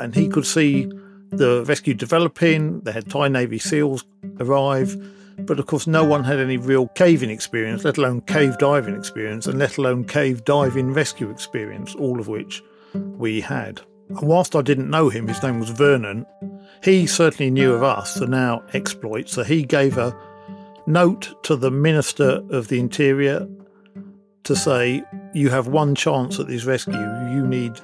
and he could see the rescue developing. They had Thai Navy SEALs arrive, but of course, no one had any real caving experience, let alone cave diving experience, and let alone cave diving rescue experience, all of which we had. And whilst I didn't know him, his name was Vernon, he certainly knew of us, the now exploits. So he gave a note to the Minister of the Interior to say, You have one chance at this rescue. You need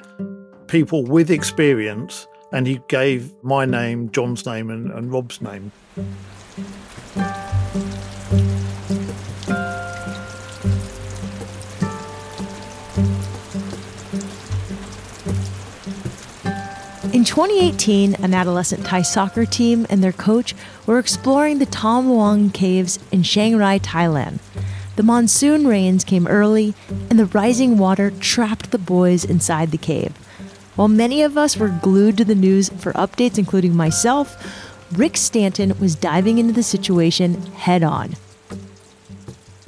people with experience. And he gave my name, John's name, and, and Rob's name. In 2018, an adolescent Thai soccer team and their coach were exploring the Tham Luang caves in Chiang Rai, Thailand. The monsoon rains came early, and the rising water trapped the boys inside the cave. While many of us were glued to the news for updates, including myself, Rick Stanton was diving into the situation head on.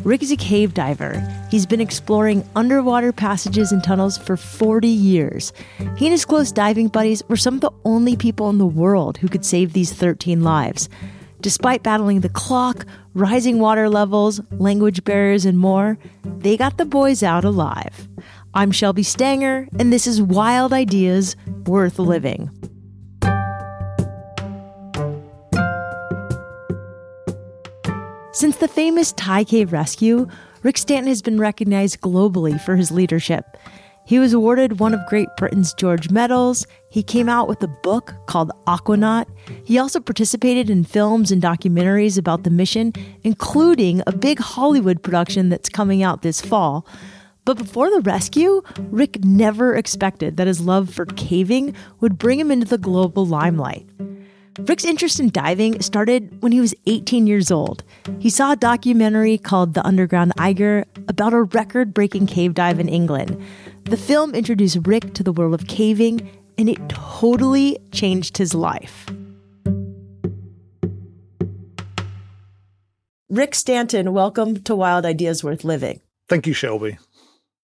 Rick is a cave diver. He's been exploring underwater passages and tunnels for 40 years. He and his close diving buddies were some of the only people in the world who could save these 13 lives. Despite battling the clock, rising water levels, language barriers, and more, they got the boys out alive. I'm Shelby Stanger, and this is Wild Ideas Worth Living. Since the famous Thai cave rescue, Rick Stanton has been recognized globally for his leadership. He was awarded one of Great Britain's George Medals. He came out with a book called Aquanaut. He also participated in films and documentaries about the mission, including a big Hollywood production that's coming out this fall. But before the rescue, Rick never expected that his love for caving would bring him into the global limelight. Rick's interest in diving started when he was 18 years old. He saw a documentary called The Underground Eiger about a record breaking cave dive in England. The film introduced Rick to the world of caving, and it totally changed his life. Rick Stanton, welcome to Wild Ideas Worth Living. Thank you, Shelby.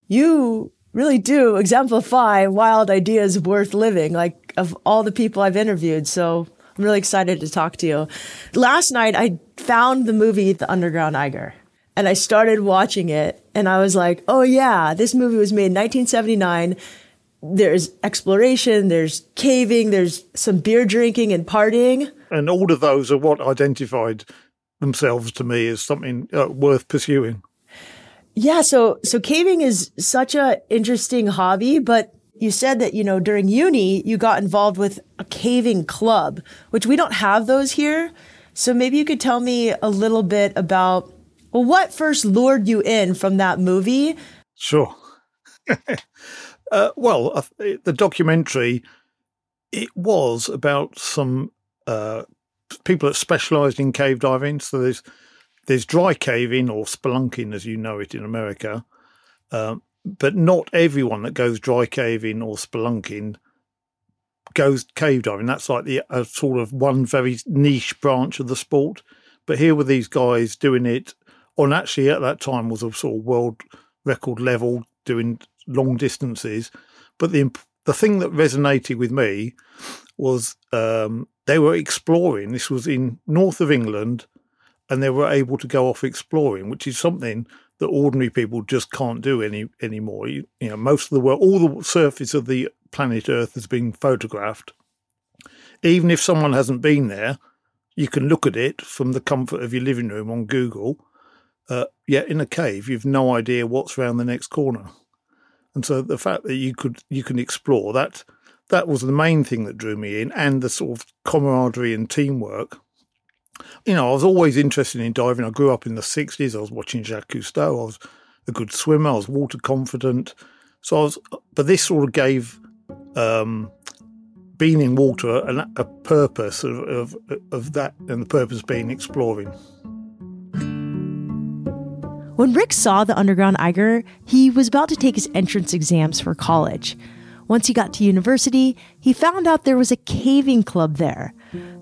You really do exemplify wild ideas worth living, like of all the people I've interviewed. So I'm really excited to talk to you. Last night, I found the movie The Underground Eiger and I started watching it and I was like, oh yeah, this movie was made in 1979. There's exploration, there's caving, there's some beer drinking and partying. And all of those are what identified themselves to me as something uh, worth pursuing. Yeah, so so caving is such a interesting hobby, but you said that, you know, during uni, you got involved with a caving club, which we don't have those here. So maybe you could tell me a little bit about, well, what first lured you in from that movie? Sure. uh, well, uh, the documentary, it was about some uh, people that specialized in cave diving. So there's, there's dry caving or spelunking, as you know it in America. Um, but not everyone that goes dry caving or spelunking goes cave diving. That's like the sort of one very niche branch of the sport. But here were these guys doing it on actually at that time was a sort of world record level doing long distances. But the the thing that resonated with me was um, they were exploring. This was in north of England, and they were able to go off exploring, which is something that ordinary people just can't do any anymore. You, you know, most of the world, all the surface of the planet Earth has been photographed. Even if someone hasn't been there, you can look at it from the comfort of your living room on Google. Uh, yet in a cave, you've no idea what's around the next corner. And so the fact that you could you can explore that that was the main thing that drew me in, and the sort of camaraderie and teamwork you know, I was always interested in diving. I grew up in the 60s. I was watching Jacques Cousteau. I was a good swimmer. I was water confident. So I was, but this sort of gave um, being in water a, a purpose of, of, of that, and the purpose being exploring. When Rick saw the underground Eiger, he was about to take his entrance exams for college. Once he got to university, he found out there was a caving club there.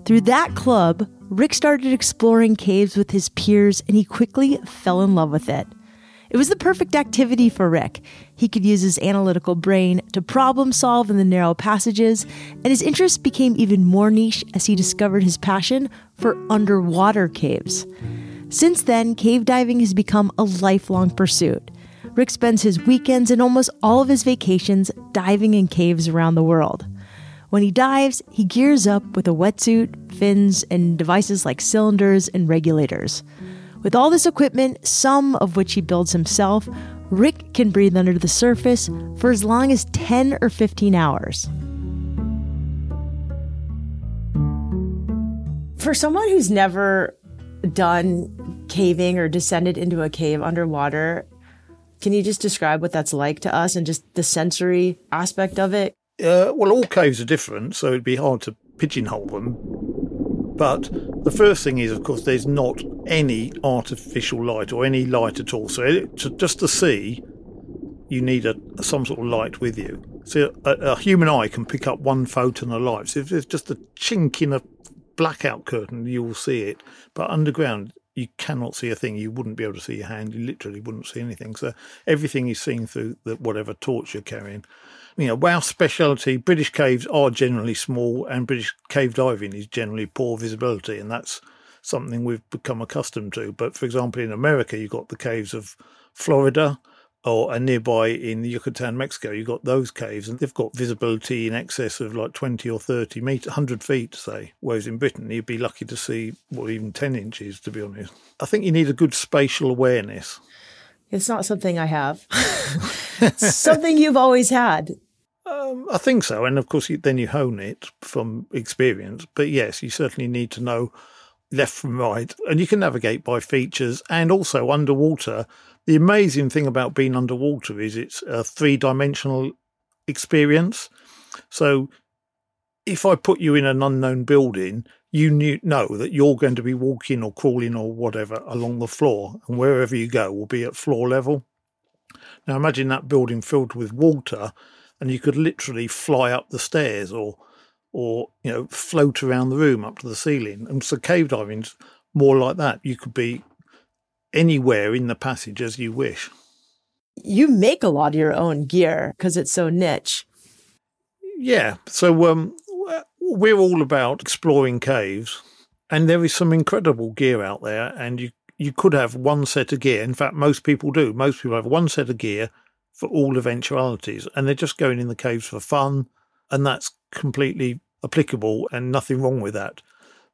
Through that club, Rick started exploring caves with his peers and he quickly fell in love with it. It was the perfect activity for Rick. He could use his analytical brain to problem solve in the narrow passages, and his interest became even more niche as he discovered his passion for underwater caves. Since then, cave diving has become a lifelong pursuit. Rick spends his weekends and almost all of his vacations diving in caves around the world. When he dives, he gears up with a wetsuit, fins, and devices like cylinders and regulators. With all this equipment, some of which he builds himself, Rick can breathe under the surface for as long as 10 or 15 hours. For someone who's never done caving or descended into a cave underwater, can you just describe what that's like to us and just the sensory aspect of it? Uh, well, all caves are different, so it'd be hard to pigeonhole them. But the first thing is, of course, there's not any artificial light or any light at all. So to, just to see, you need a, some sort of light with you. So a, a, human eye can pick up one photon of light. So if there's just a chink in a blackout curtain, you will see it. But underground, you cannot see a thing. You wouldn't be able to see your hand. You literally wouldn't see anything. So everything is seen through the, whatever torch you're carrying. You know, our speciality, British caves are generally small, and British cave diving is generally poor visibility, and that's something we've become accustomed to. But for example, in America, you've got the caves of Florida, or and nearby in Yucatan, Mexico, you've got those caves, and they've got visibility in excess of like 20 or 30 meters, 100 feet, say. Whereas in Britain, you'd be lucky to see, well, even 10 inches, to be honest. I think you need a good spatial awareness. It's not something I have. something you've always had. Um, I think so. And of course, you, then you hone it from experience. But yes, you certainly need to know left from right. And you can navigate by features and also underwater the amazing thing about being underwater is it's a three dimensional experience. So if I put you in an unknown building, you knew, know that you're going to be walking or crawling or whatever along the floor, and wherever you go will be at floor level. Now imagine that building filled with water, and you could literally fly up the stairs or, or you know, float around the room up to the ceiling. And so cave diving's more like that. You could be anywhere in the passage as you wish. You make a lot of your own gear because it's so niche. Yeah. So um, we're all about exploring caves, and there is some incredible gear out there. And you you could have one set of gear. In fact, most people do. Most people have one set of gear for all eventualities, and they're just going in the caves for fun, and that's completely applicable and nothing wrong with that.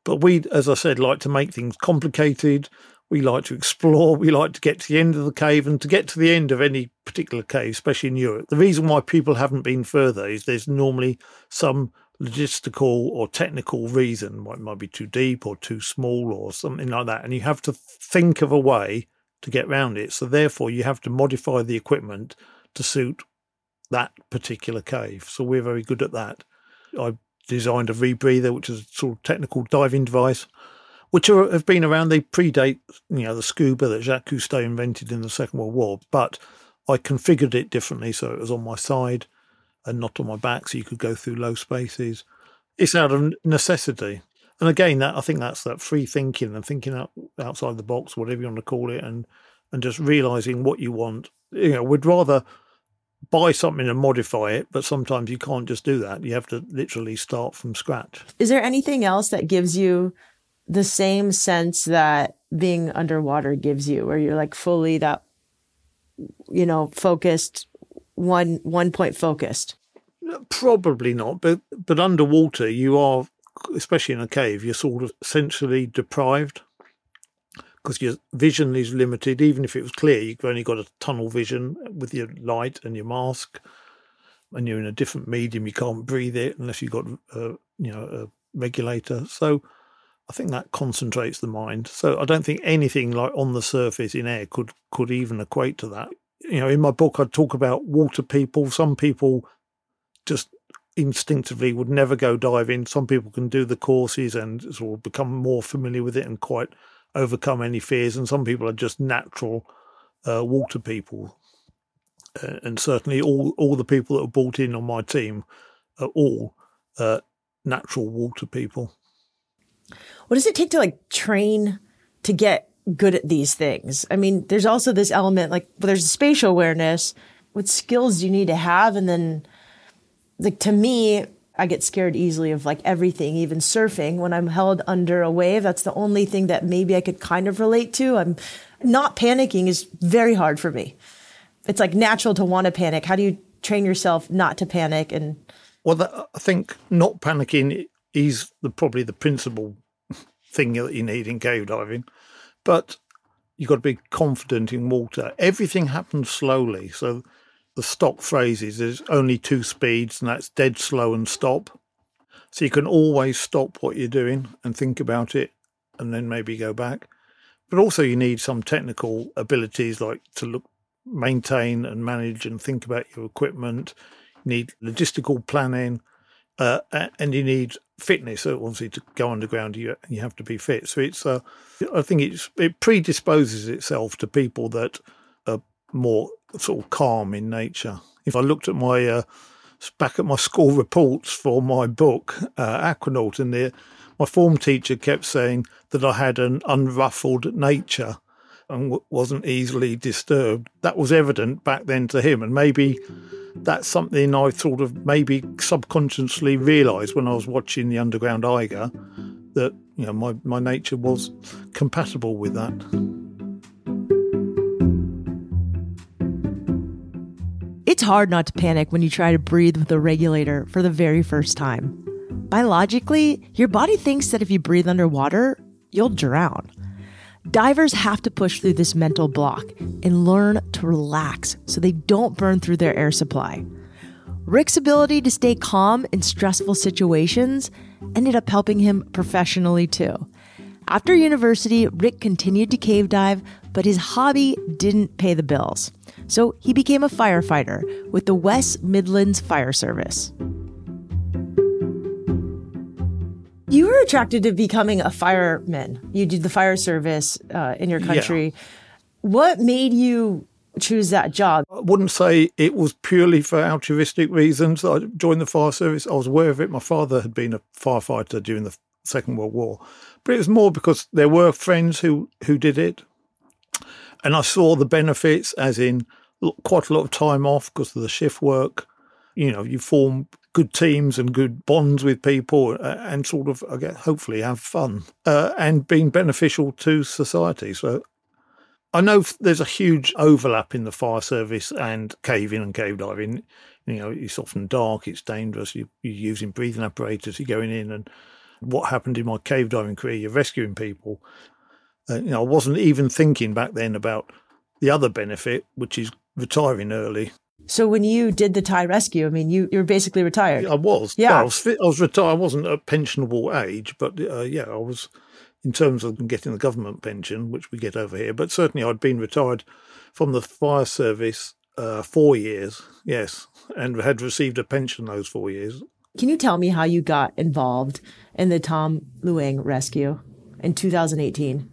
But we, as I said, like to make things complicated. We like to explore. We like to get to the end of the cave and to get to the end of any particular cave, especially in Europe. The reason why people haven't been further is there's normally some logistical or technical reason why it might be too deep or too small or something like that. And you have to think of a way to get around it. So therefore, you have to modify the equipment to suit that particular cave. So we're very good at that. I designed a rebreather, which is a sort of technical diving device which are, have been around. They predate, you know, the scuba that Jacques Cousteau invented in the Second World War. But I configured it differently so it was on my side and not on my back, so you could go through low spaces. It's out of necessity. And again, that I think that's that free thinking and thinking out, outside the box, whatever you want to call it, and and just realizing what you want. You know, we'd rather buy something and modify it, but sometimes you can't just do that. You have to literally start from scratch. Is there anything else that gives you the same sense that being underwater gives you, where you're like fully that, you know, focused, one one point focused? Probably not, but but underwater you are, especially in a cave, you're sort of essentially deprived because your vision is limited. Even if it was clear, you've only got a tunnel vision with your light and your mask, and you're in a different medium. You can't breathe it unless you've got, a, you know, a regulator. So I think that concentrates the mind. So I don't think anything like on the surface in air could could even equate to that. You know, in my book, I talk about water people. Some people just instinctively would never go diving. Some people can do the courses and sort of become more familiar with it and quite overcome any fears. And some people are just natural uh, water people. Uh, and certainly, all all the people that are brought in on my team are all uh, natural water people what does it take to like train to get good at these things. I mean, there's also this element like well, there's spatial awareness. What skills do you need to have? And then, like to me, I get scared easily of like everything, even surfing. When I'm held under a wave, that's the only thing that maybe I could kind of relate to. I'm not panicking is very hard for me. It's like natural to want to panic. How do you train yourself not to panic? And well, I think not panicking is the, probably the principal thing that you need in cave diving, but you've got to be confident in water. Everything happens slowly, so the stock phrase is there's only two speeds, and that's dead slow and stop. So you can always stop what you're doing and think about it, and then maybe go back. But also, you need some technical abilities like to look, maintain, and manage and think about your equipment. You need logistical planning, uh, and you need fitness. So obviously, to go underground, you you have to be fit. So it's, uh, I think it's it predisposes itself to people that are more sort of calm in nature. If I looked at my uh, back at my school reports for my book, uh, Aquanaut, and the my form teacher kept saying that I had an unruffled nature and w- wasn't easily disturbed. That was evident back then to him, and maybe that's something I sort of maybe subconsciously realised when I was watching the Underground Eiger that you know my, my nature was compatible with that. It's hard not to panic when you try to breathe with a regulator for the very first time. Biologically, your body thinks that if you breathe underwater, you'll drown. Divers have to push through this mental block and learn to relax so they don't burn through their air supply. Rick's ability to stay calm in stressful situations ended up helping him professionally too. After university, Rick continued to cave dive, but his hobby didn't pay the bills. So he became a firefighter with the West Midlands Fire Service. You were attracted to becoming a fireman. You did the fire service uh, in your country. Yeah. What made you choose that job? I wouldn't say it was purely for altruistic reasons I joined the fire service. I was aware of it. My father had been a firefighter during the Second World War, but it was more because there were friends who who did it, and I saw the benefits, as in quite a lot of time off because of the shift work. You know, you form good teams and good bonds with people uh, and sort of, I guess, hopefully have fun uh, and being beneficial to society. So I know there's a huge overlap in the fire service and caving and cave diving. You know, it's often dark, it's dangerous, you, are using breathing apparatus, you're going in. And what happened in my cave diving career, you're rescuing people. Uh, you know, I wasn't even thinking back then about the other benefit, which is retiring early. So when you did the Thai rescue, I mean, you you were basically retired. I was. Yeah, well, I was. I was retired. I wasn't at pensionable age, but uh, yeah, I was. In terms of getting the government pension, which we get over here, but certainly I'd been retired from the fire service uh, four years, yes, and had received a pension those four years. Can you tell me how you got involved in the Tham Luang rescue in 2018?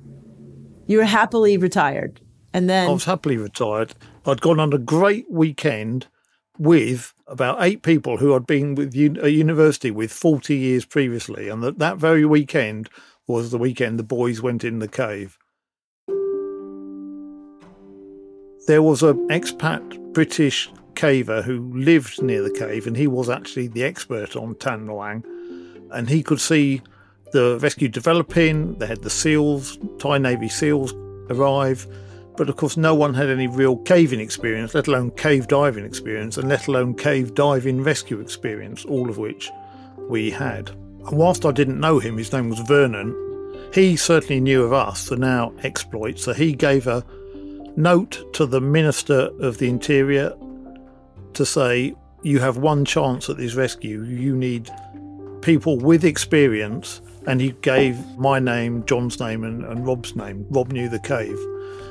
You were happily retired, and then I was happily retired, I'd gone on a great weekend with about eight people who I'd been with a university with 40 years previously. And that, that very weekend was the weekend the boys went in the cave. There was an expat British caver who lived near the cave, and he was actually the expert on Tham Luang. And he could see the rescue developing. They had the SEALs, Thai Navy SEALs arrive but of course, no one had any real caving experience, let alone cave diving experience, and let alone cave diving rescue experience, all of which we had. And whilst I didn't know him, his name was Vernon, he certainly knew of us, the now exploits. So he gave a note to the Minister of the Interior to say, You have one chance at this rescue. You need people with experience. And he gave my name, John's name, and, and Rob's name. Rob knew the cave.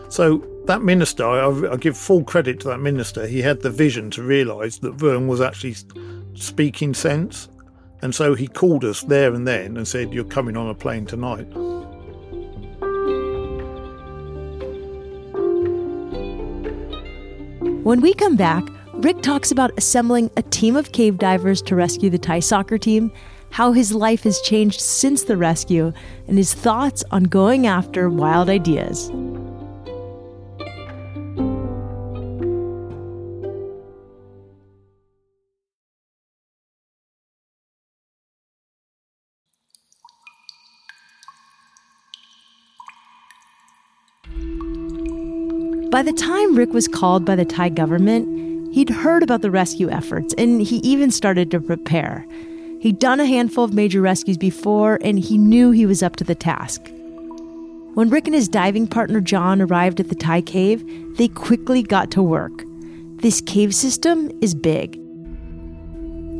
So that minister, I, I, give full credit to that minister. He had the vision to realise that Vern was actually speaking sense, and so he called us there and then and said, "You're coming on a plane tonight." When we come back, Rick talks about assembling a team of cave divers to rescue the Thai soccer team how his life has changed since the rescue, and his thoughts on going after wild ideas. By the time Rick was called by the Thai government, he'd heard about the rescue efforts and he even started to prepare. He'd done a handful of major rescues before and he knew he was up to the task. When Rick and his diving partner John arrived at the Thai cave, they quickly got to work. This cave system is big.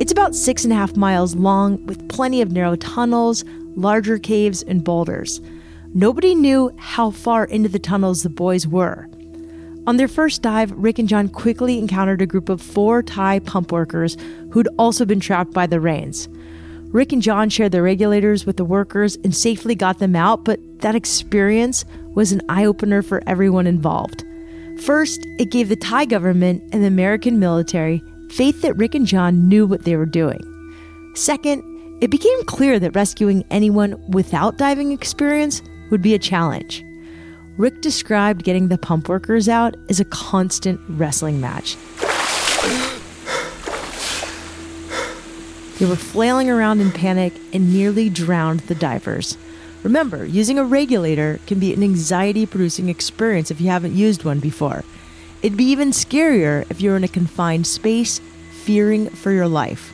It's about six and a half miles long with plenty of narrow tunnels, larger caves, and boulders. Nobody knew how far into the tunnels the boys were. On their first dive, Rick and John quickly encountered a group of four Thai pump workers who'd also been trapped by the rains. Rick and John shared the regulators with the workers and safely got them out, but that experience was an eye opener for everyone involved. First, it gave the Thai government and the American military faith that Rick and John knew what they were doing. Second, it became clear that rescuing anyone without diving experience would be a challenge. Rick described getting the pump workers out as a constant wrestling match. They were flailing around in panic and nearly drowned the divers. Remember, using a regulator can be an anxiety producing experience if you haven't used one before. It'd be even scarier if you're in a confined space, fearing for your life.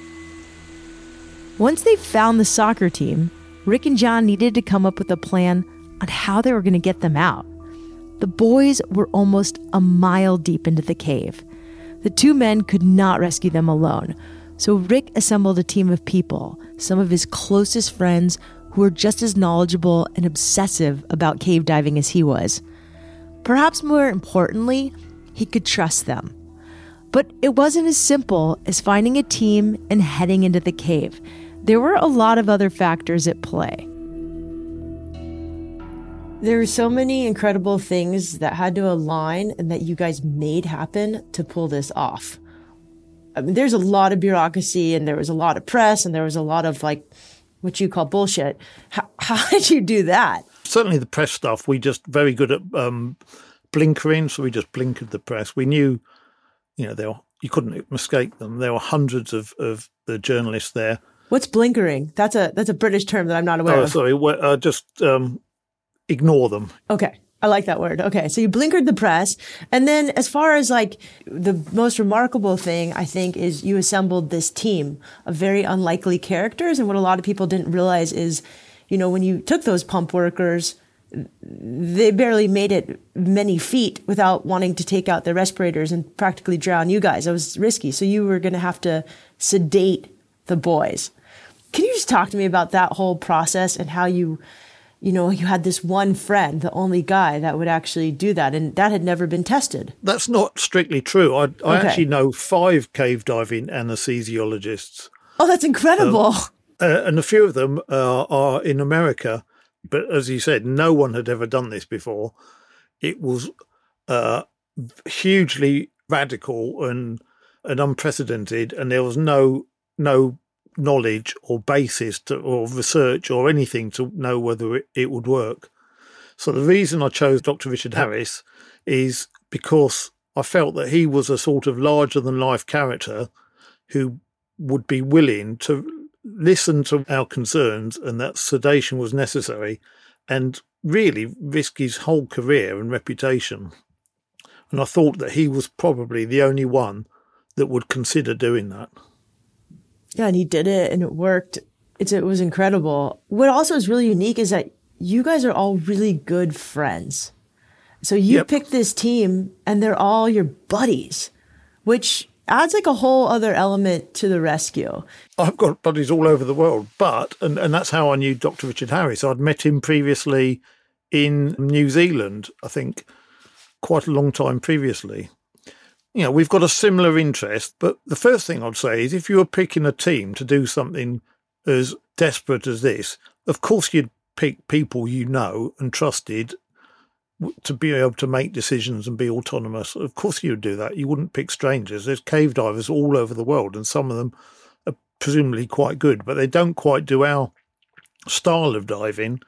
Once they found the soccer team, Rick and John needed to come up with a plan on how they were going to get them out. The boys were almost a mile deep into the cave. The two men could not rescue them alone, so Rick assembled a team of people, some of his closest friends who were just as knowledgeable and obsessive about cave diving as he was. Perhaps more importantly, he could trust them. But it wasn't as simple as finding a team and heading into the cave. There were a lot of other factors at play. There were so many incredible things that had to align and that you guys made happen to pull this off. I mean, there's a lot of bureaucracy and there was a lot of press and there was a lot of like what you call bullshit. How, how did you do that? Certainly the press stuff, we just very good at um, blinkering. So we just blinkered the press. We knew, you know, there were, you couldn't mistake them. There were hundreds of, of the journalists there. What's blinkering? That's a that's a British term that I'm not aware oh, of. sorry. Uh, just um, ignore them. Okay. I like that word. Okay. So you blinkered the press. And then as far as like the most remarkable thing, I think is you assembled this team of very unlikely characters. And what a lot of people didn't realize is, you know, when you took those pump workers, they barely made it many feet without wanting to take out their respirators and practically drown you guys. It was risky. So you were going to have to sedate the boys. Can you just talk to me about that whole process and how you you know, you had this one friend, the only guy that would actually do that, and that had never been tested. That's not strictly true. I, I okay. actually know five cave diving anesthesiologists. Oh, that's incredible. Um, uh, and a few of them uh, are in America. But as you said, no one had ever done this before. It was uh, hugely radical and and unprecedented, and there was no no knowledge or basis to, or research or anything to know whether it, it would work. So the reason I chose Dr. Richard Harris is because I felt that he was a sort of larger than life character who would be willing to listen to our concerns and that sedation was necessary and really risk his whole career and reputation. And I thought that he was probably the only one that would consider doing that. Yeah, and he did it and it worked. It's, it was incredible. What also is really unique is that you guys are all really good friends. So you yep. picked this team and they're all your buddies, which adds like a whole other element to the rescue. I've got buddies all over the world, but, and, and that's how I knew Dr. Richard Harris. I'd met him previously in New Zealand, I think quite a long time previously you know, we've got a similar interest. But the first thing I'd say is if you were picking a team to do something as desperate as this, of course you'd pick people you know and trusted to be able to make decisions and be autonomous. Of course you'd do that. You wouldn't pick strangers. There's cave divers all over the world, and some of them are presumably quite good, but they don't quite do our style of diving.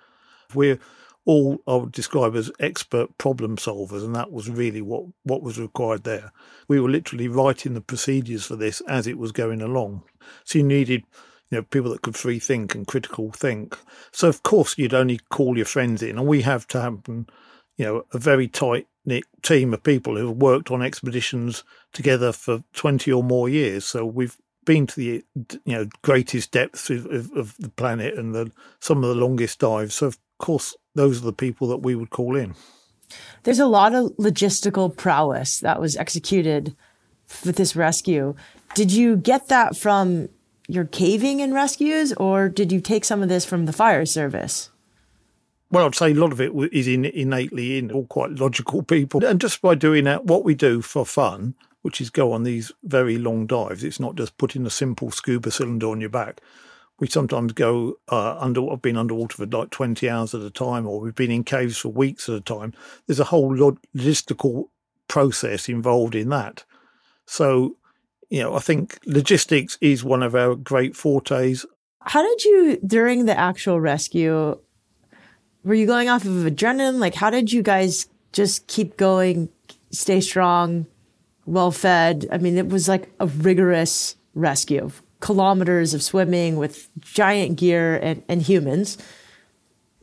We're all I would describe as expert problem solvers, and that was really what, what was required there. We were literally writing the procedures for this as it was going along. So you needed you know, people that could free think and critical think. So of course you'd only call your friends in, and we have to have, you know, a very tight knit team of people who have worked on expeditions together for twenty or more years. So we've been to the you know greatest depths of, of, of the planet and the, some of the longest dives. So of course those are the people that we would call in. There's a lot of logistical prowess that was executed with this rescue. Did you get that from your caving and rescues, or did you take some of this from the fire service? Well, I'd say a lot of it is in, innately in, all quite logical people. And just by doing that, what we do for fun, which is go on these very long dives, it's not just putting a simple scuba cylinder on your back we sometimes go uh, under. I've been underwater for like twenty hours at a time, or we've been in caves for weeks at a time. There's a whole logistical process involved in that. So, you know, I think logistics is one of our great fortes. How did you during the actual rescue? Were you going off of adrenaline? Like, how did you guys just keep going, stay strong, well fed? I mean, it was like a rigorous rescue kilometers of swimming with giant gear and, and humans.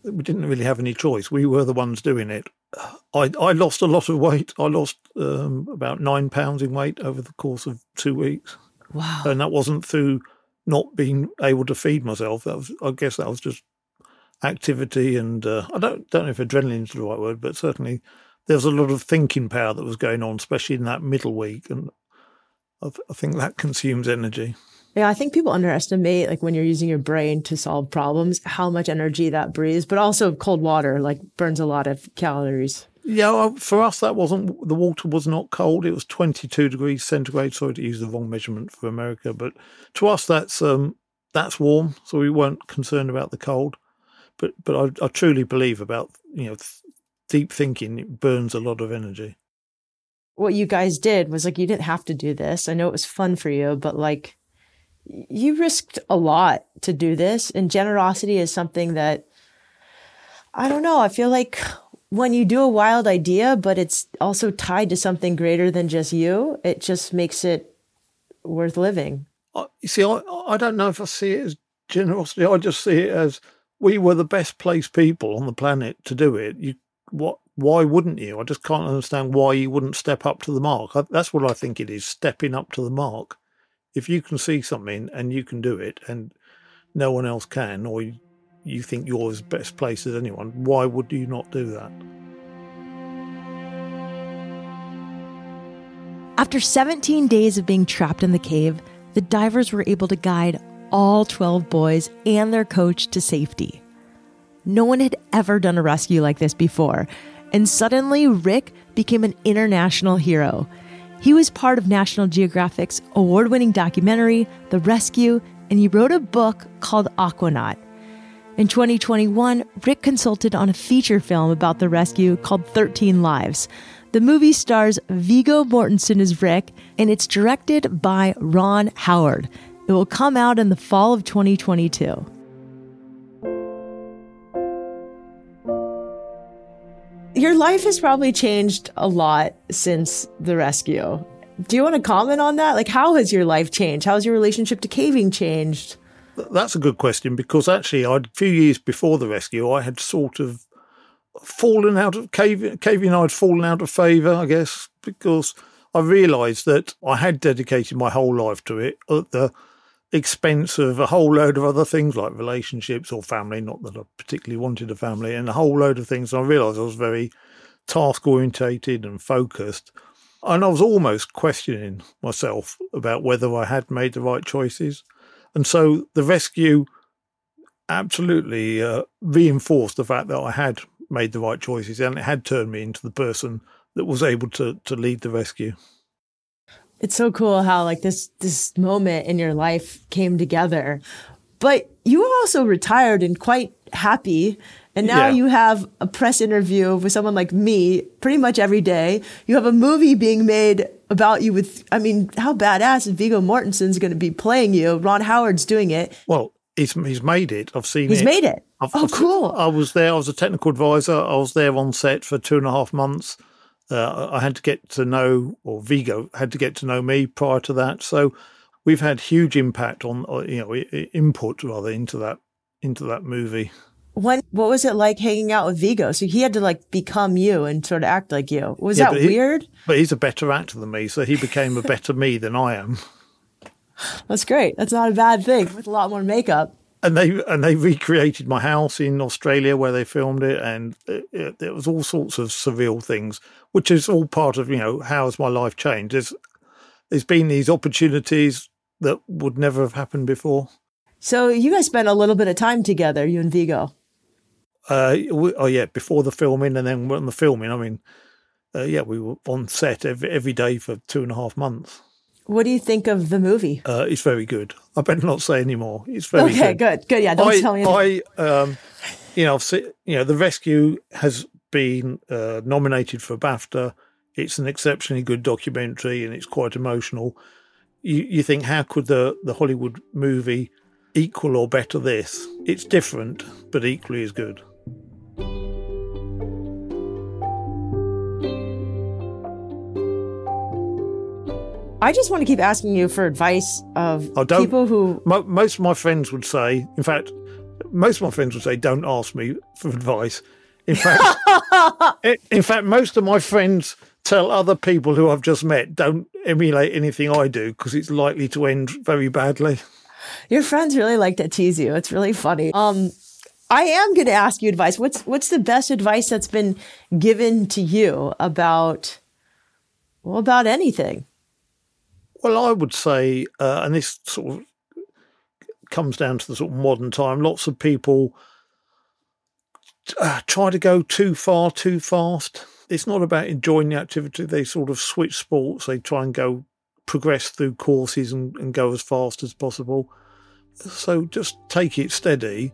We didn't really have any choice. We were the ones doing it. I, I lost a lot of weight. I lost um, about nine pounds in weight over the course of two weeks. Wow. And that wasn't through not being able to feed myself. That was, I guess, that was just activity, and uh, I don't don't know if adrenaline is the right word, but certainly there was a lot of thinking power that was going on, especially in that middle week, and I, th- I think that consumes energy. Yeah, I think people underestimate like when you're using your brain to solve problems, how much energy that breathes, but also cold water like burns a lot of calories. Yeah, for us that wasn't the water was not cold. It was 22 degrees centigrade. Sorry to use the wrong measurement for America, but to us that's um that's warm, so we weren't concerned about the cold. But but I, I truly believe about you know th- deep thinking it burns a lot of energy. What you guys did was like you didn't have to do this. I know it was fun for you, but like you risked a lot to do this. And generosity is something that I don't know. I feel like when you do a wild idea, but it's also tied to something greater than just you, it just makes it worth living. You see, I, I don't know if I see it as generosity. I just see it as we were the best placed people on the planet to do it. You, what? Why wouldn't you? I just can't understand why you wouldn't step up to the mark. I, that's what I think it is: stepping up to the mark if you can see something and you can do it and no one else can, or you think you're as best placed as anyone, why would you not do that? After 17 days of being trapped in the cave, the divers were able to guide all 12 boys and their coach to safety. No one had ever done a rescue like this before, and suddenly Rick became an international hero. He was part of National Geographic's award winning documentary, The Rescue, and he wrote a book called Aquanaut. In 2021, Rick consulted on a feature film about the rescue called 13 Lives. The movie stars Viggo Mortensen as Rick, and it's directed by Ron Howard. It will come out in the fall of 2022. Your life has probably changed a lot since the rescue. Do you want to comment on that? Like, how has your life changed? How has your relationship to caving changed? That's a good question because actually, I'd, a few years before the rescue, I had sort of fallen out of caving. Caving, I'd fallen out of favour, I guess, because I realised that I had dedicated my whole life to it at the expense of a whole load of other things like relationships or family. Not that I particularly wanted a family, and a whole load of things. And I realised I was very task orientated and focused. And I was almost questioning myself about whether I had made the right choices. And so the rescue absolutely uh, reinforced the fact that I had made the right choices and it had turned me into the person that was able to, to lead the rescue it's so cool how like this this moment in your life came together. But you were also retired and quite happy. And now Yeah. you have a press interview with someone like me pretty much every day. You have a movie being made about you with, I mean, how badass is Viggo Mortensen's going to be playing you? Ron Howard's doing it. Well, he's he's made it. I've seen He's it. made it. I've- oh, I've- cool. I was there. I was a technical advisor. I was there on set for two and a half months. Uh, I had to get to know, or Viggo had to get to know me prior to that. So we've had huge impact on, you know, input rather into that into that movie. when what was it like hanging out with Viggo? So he had to like become you and sort of act like you. Was Yeah, that but he- weird? But he's a better actor than me, so he became a better me than I am. That's great. That's not a bad thing with a lot more makeup. And they and they recreated my house in Australia where they filmed it, and it, it, there was all sorts of surreal things, which is all part of you know how has my life changed. There's there's been these opportunities that would never have happened before. So you guys spent a little bit of time together, you and Viggo. Uh, we, oh yeah, before the filming, and then when the filming, I mean, uh, yeah, we were on set every every day for two and a half months. What do you think of the movie? Uh, it's very good. I better not say any more. It's very Okay, good. good, good. Yeah, don't I, tell me. anything. I, um, you know, you know, the rescue has been uh, nominated for BAFTA. It's an exceptionally good documentary, and it's quite emotional. You, you think, how could the the Hollywood movie equal or better this? It's different, but equally as good. I just want to keep asking you for advice of Oh, people who. Mo- most of my friends would say, in fact, most of my friends would say, "Don't ask me for advice." In fact, in fact, most of my friends tell other people who I've just met, "Don't emulate anything I do because it's likely to end very badly." Your friends really like to tease you. It's really funny. Um, I am going to ask you advice. What's what's the best advice that's been given to you about well about anything? Well, I would say, uh, and this sort of comes down to the sort of modern time. Lots of people uh, try to go too far too fast. It's not about enjoying the activity. They sort of switch sports. They try and go progress through courses and, and go as fast as possible. So just take it steady,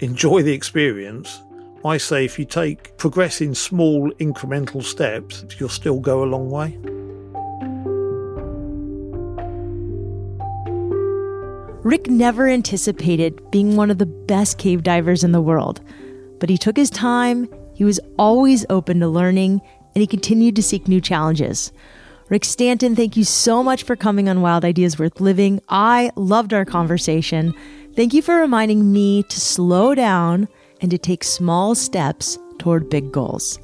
enjoy the experience. I say if you take progress in small incremental steps, you'll still go a long way. Rick never anticipated being one of the best cave divers in the world, but he took his time, he was always open to learning, and he continued to seek new challenges. Rick Stanton, thank you so much for coming on Wild Ideas Worth Living. I loved our conversation. Thank you for reminding me to slow down and to take small steps toward big goals.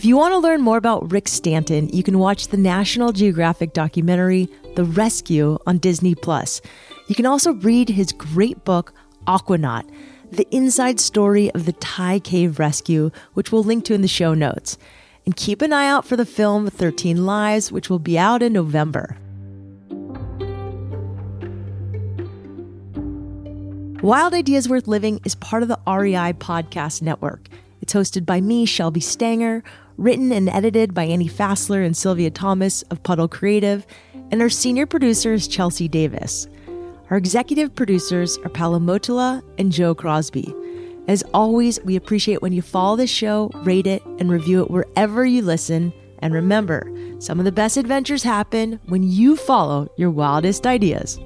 If you want to learn more about Rick Stanton, you can watch the National Geographic documentary The Rescue on Disney Plus. You can also read his great book Aquanaut, the inside story of the Thai cave rescue, which we'll link to in the show notes. And keep an eye out for the film 13 Lives, which will be out in November. Wild Ideas Worth Living is part of the REI Podcast Network. It's hosted by me, Shelby Stanger, written and edited by Annie Fassler and Sylvia Thomas of Puddle Creative, and our senior producer is Chelsea Davis. Our executive producers are Paolo Motula and Joe Crosby. As always, we appreciate when you follow the show, rate it, and review it wherever you listen. And remember, some of the best adventures happen when you follow your wildest ideas.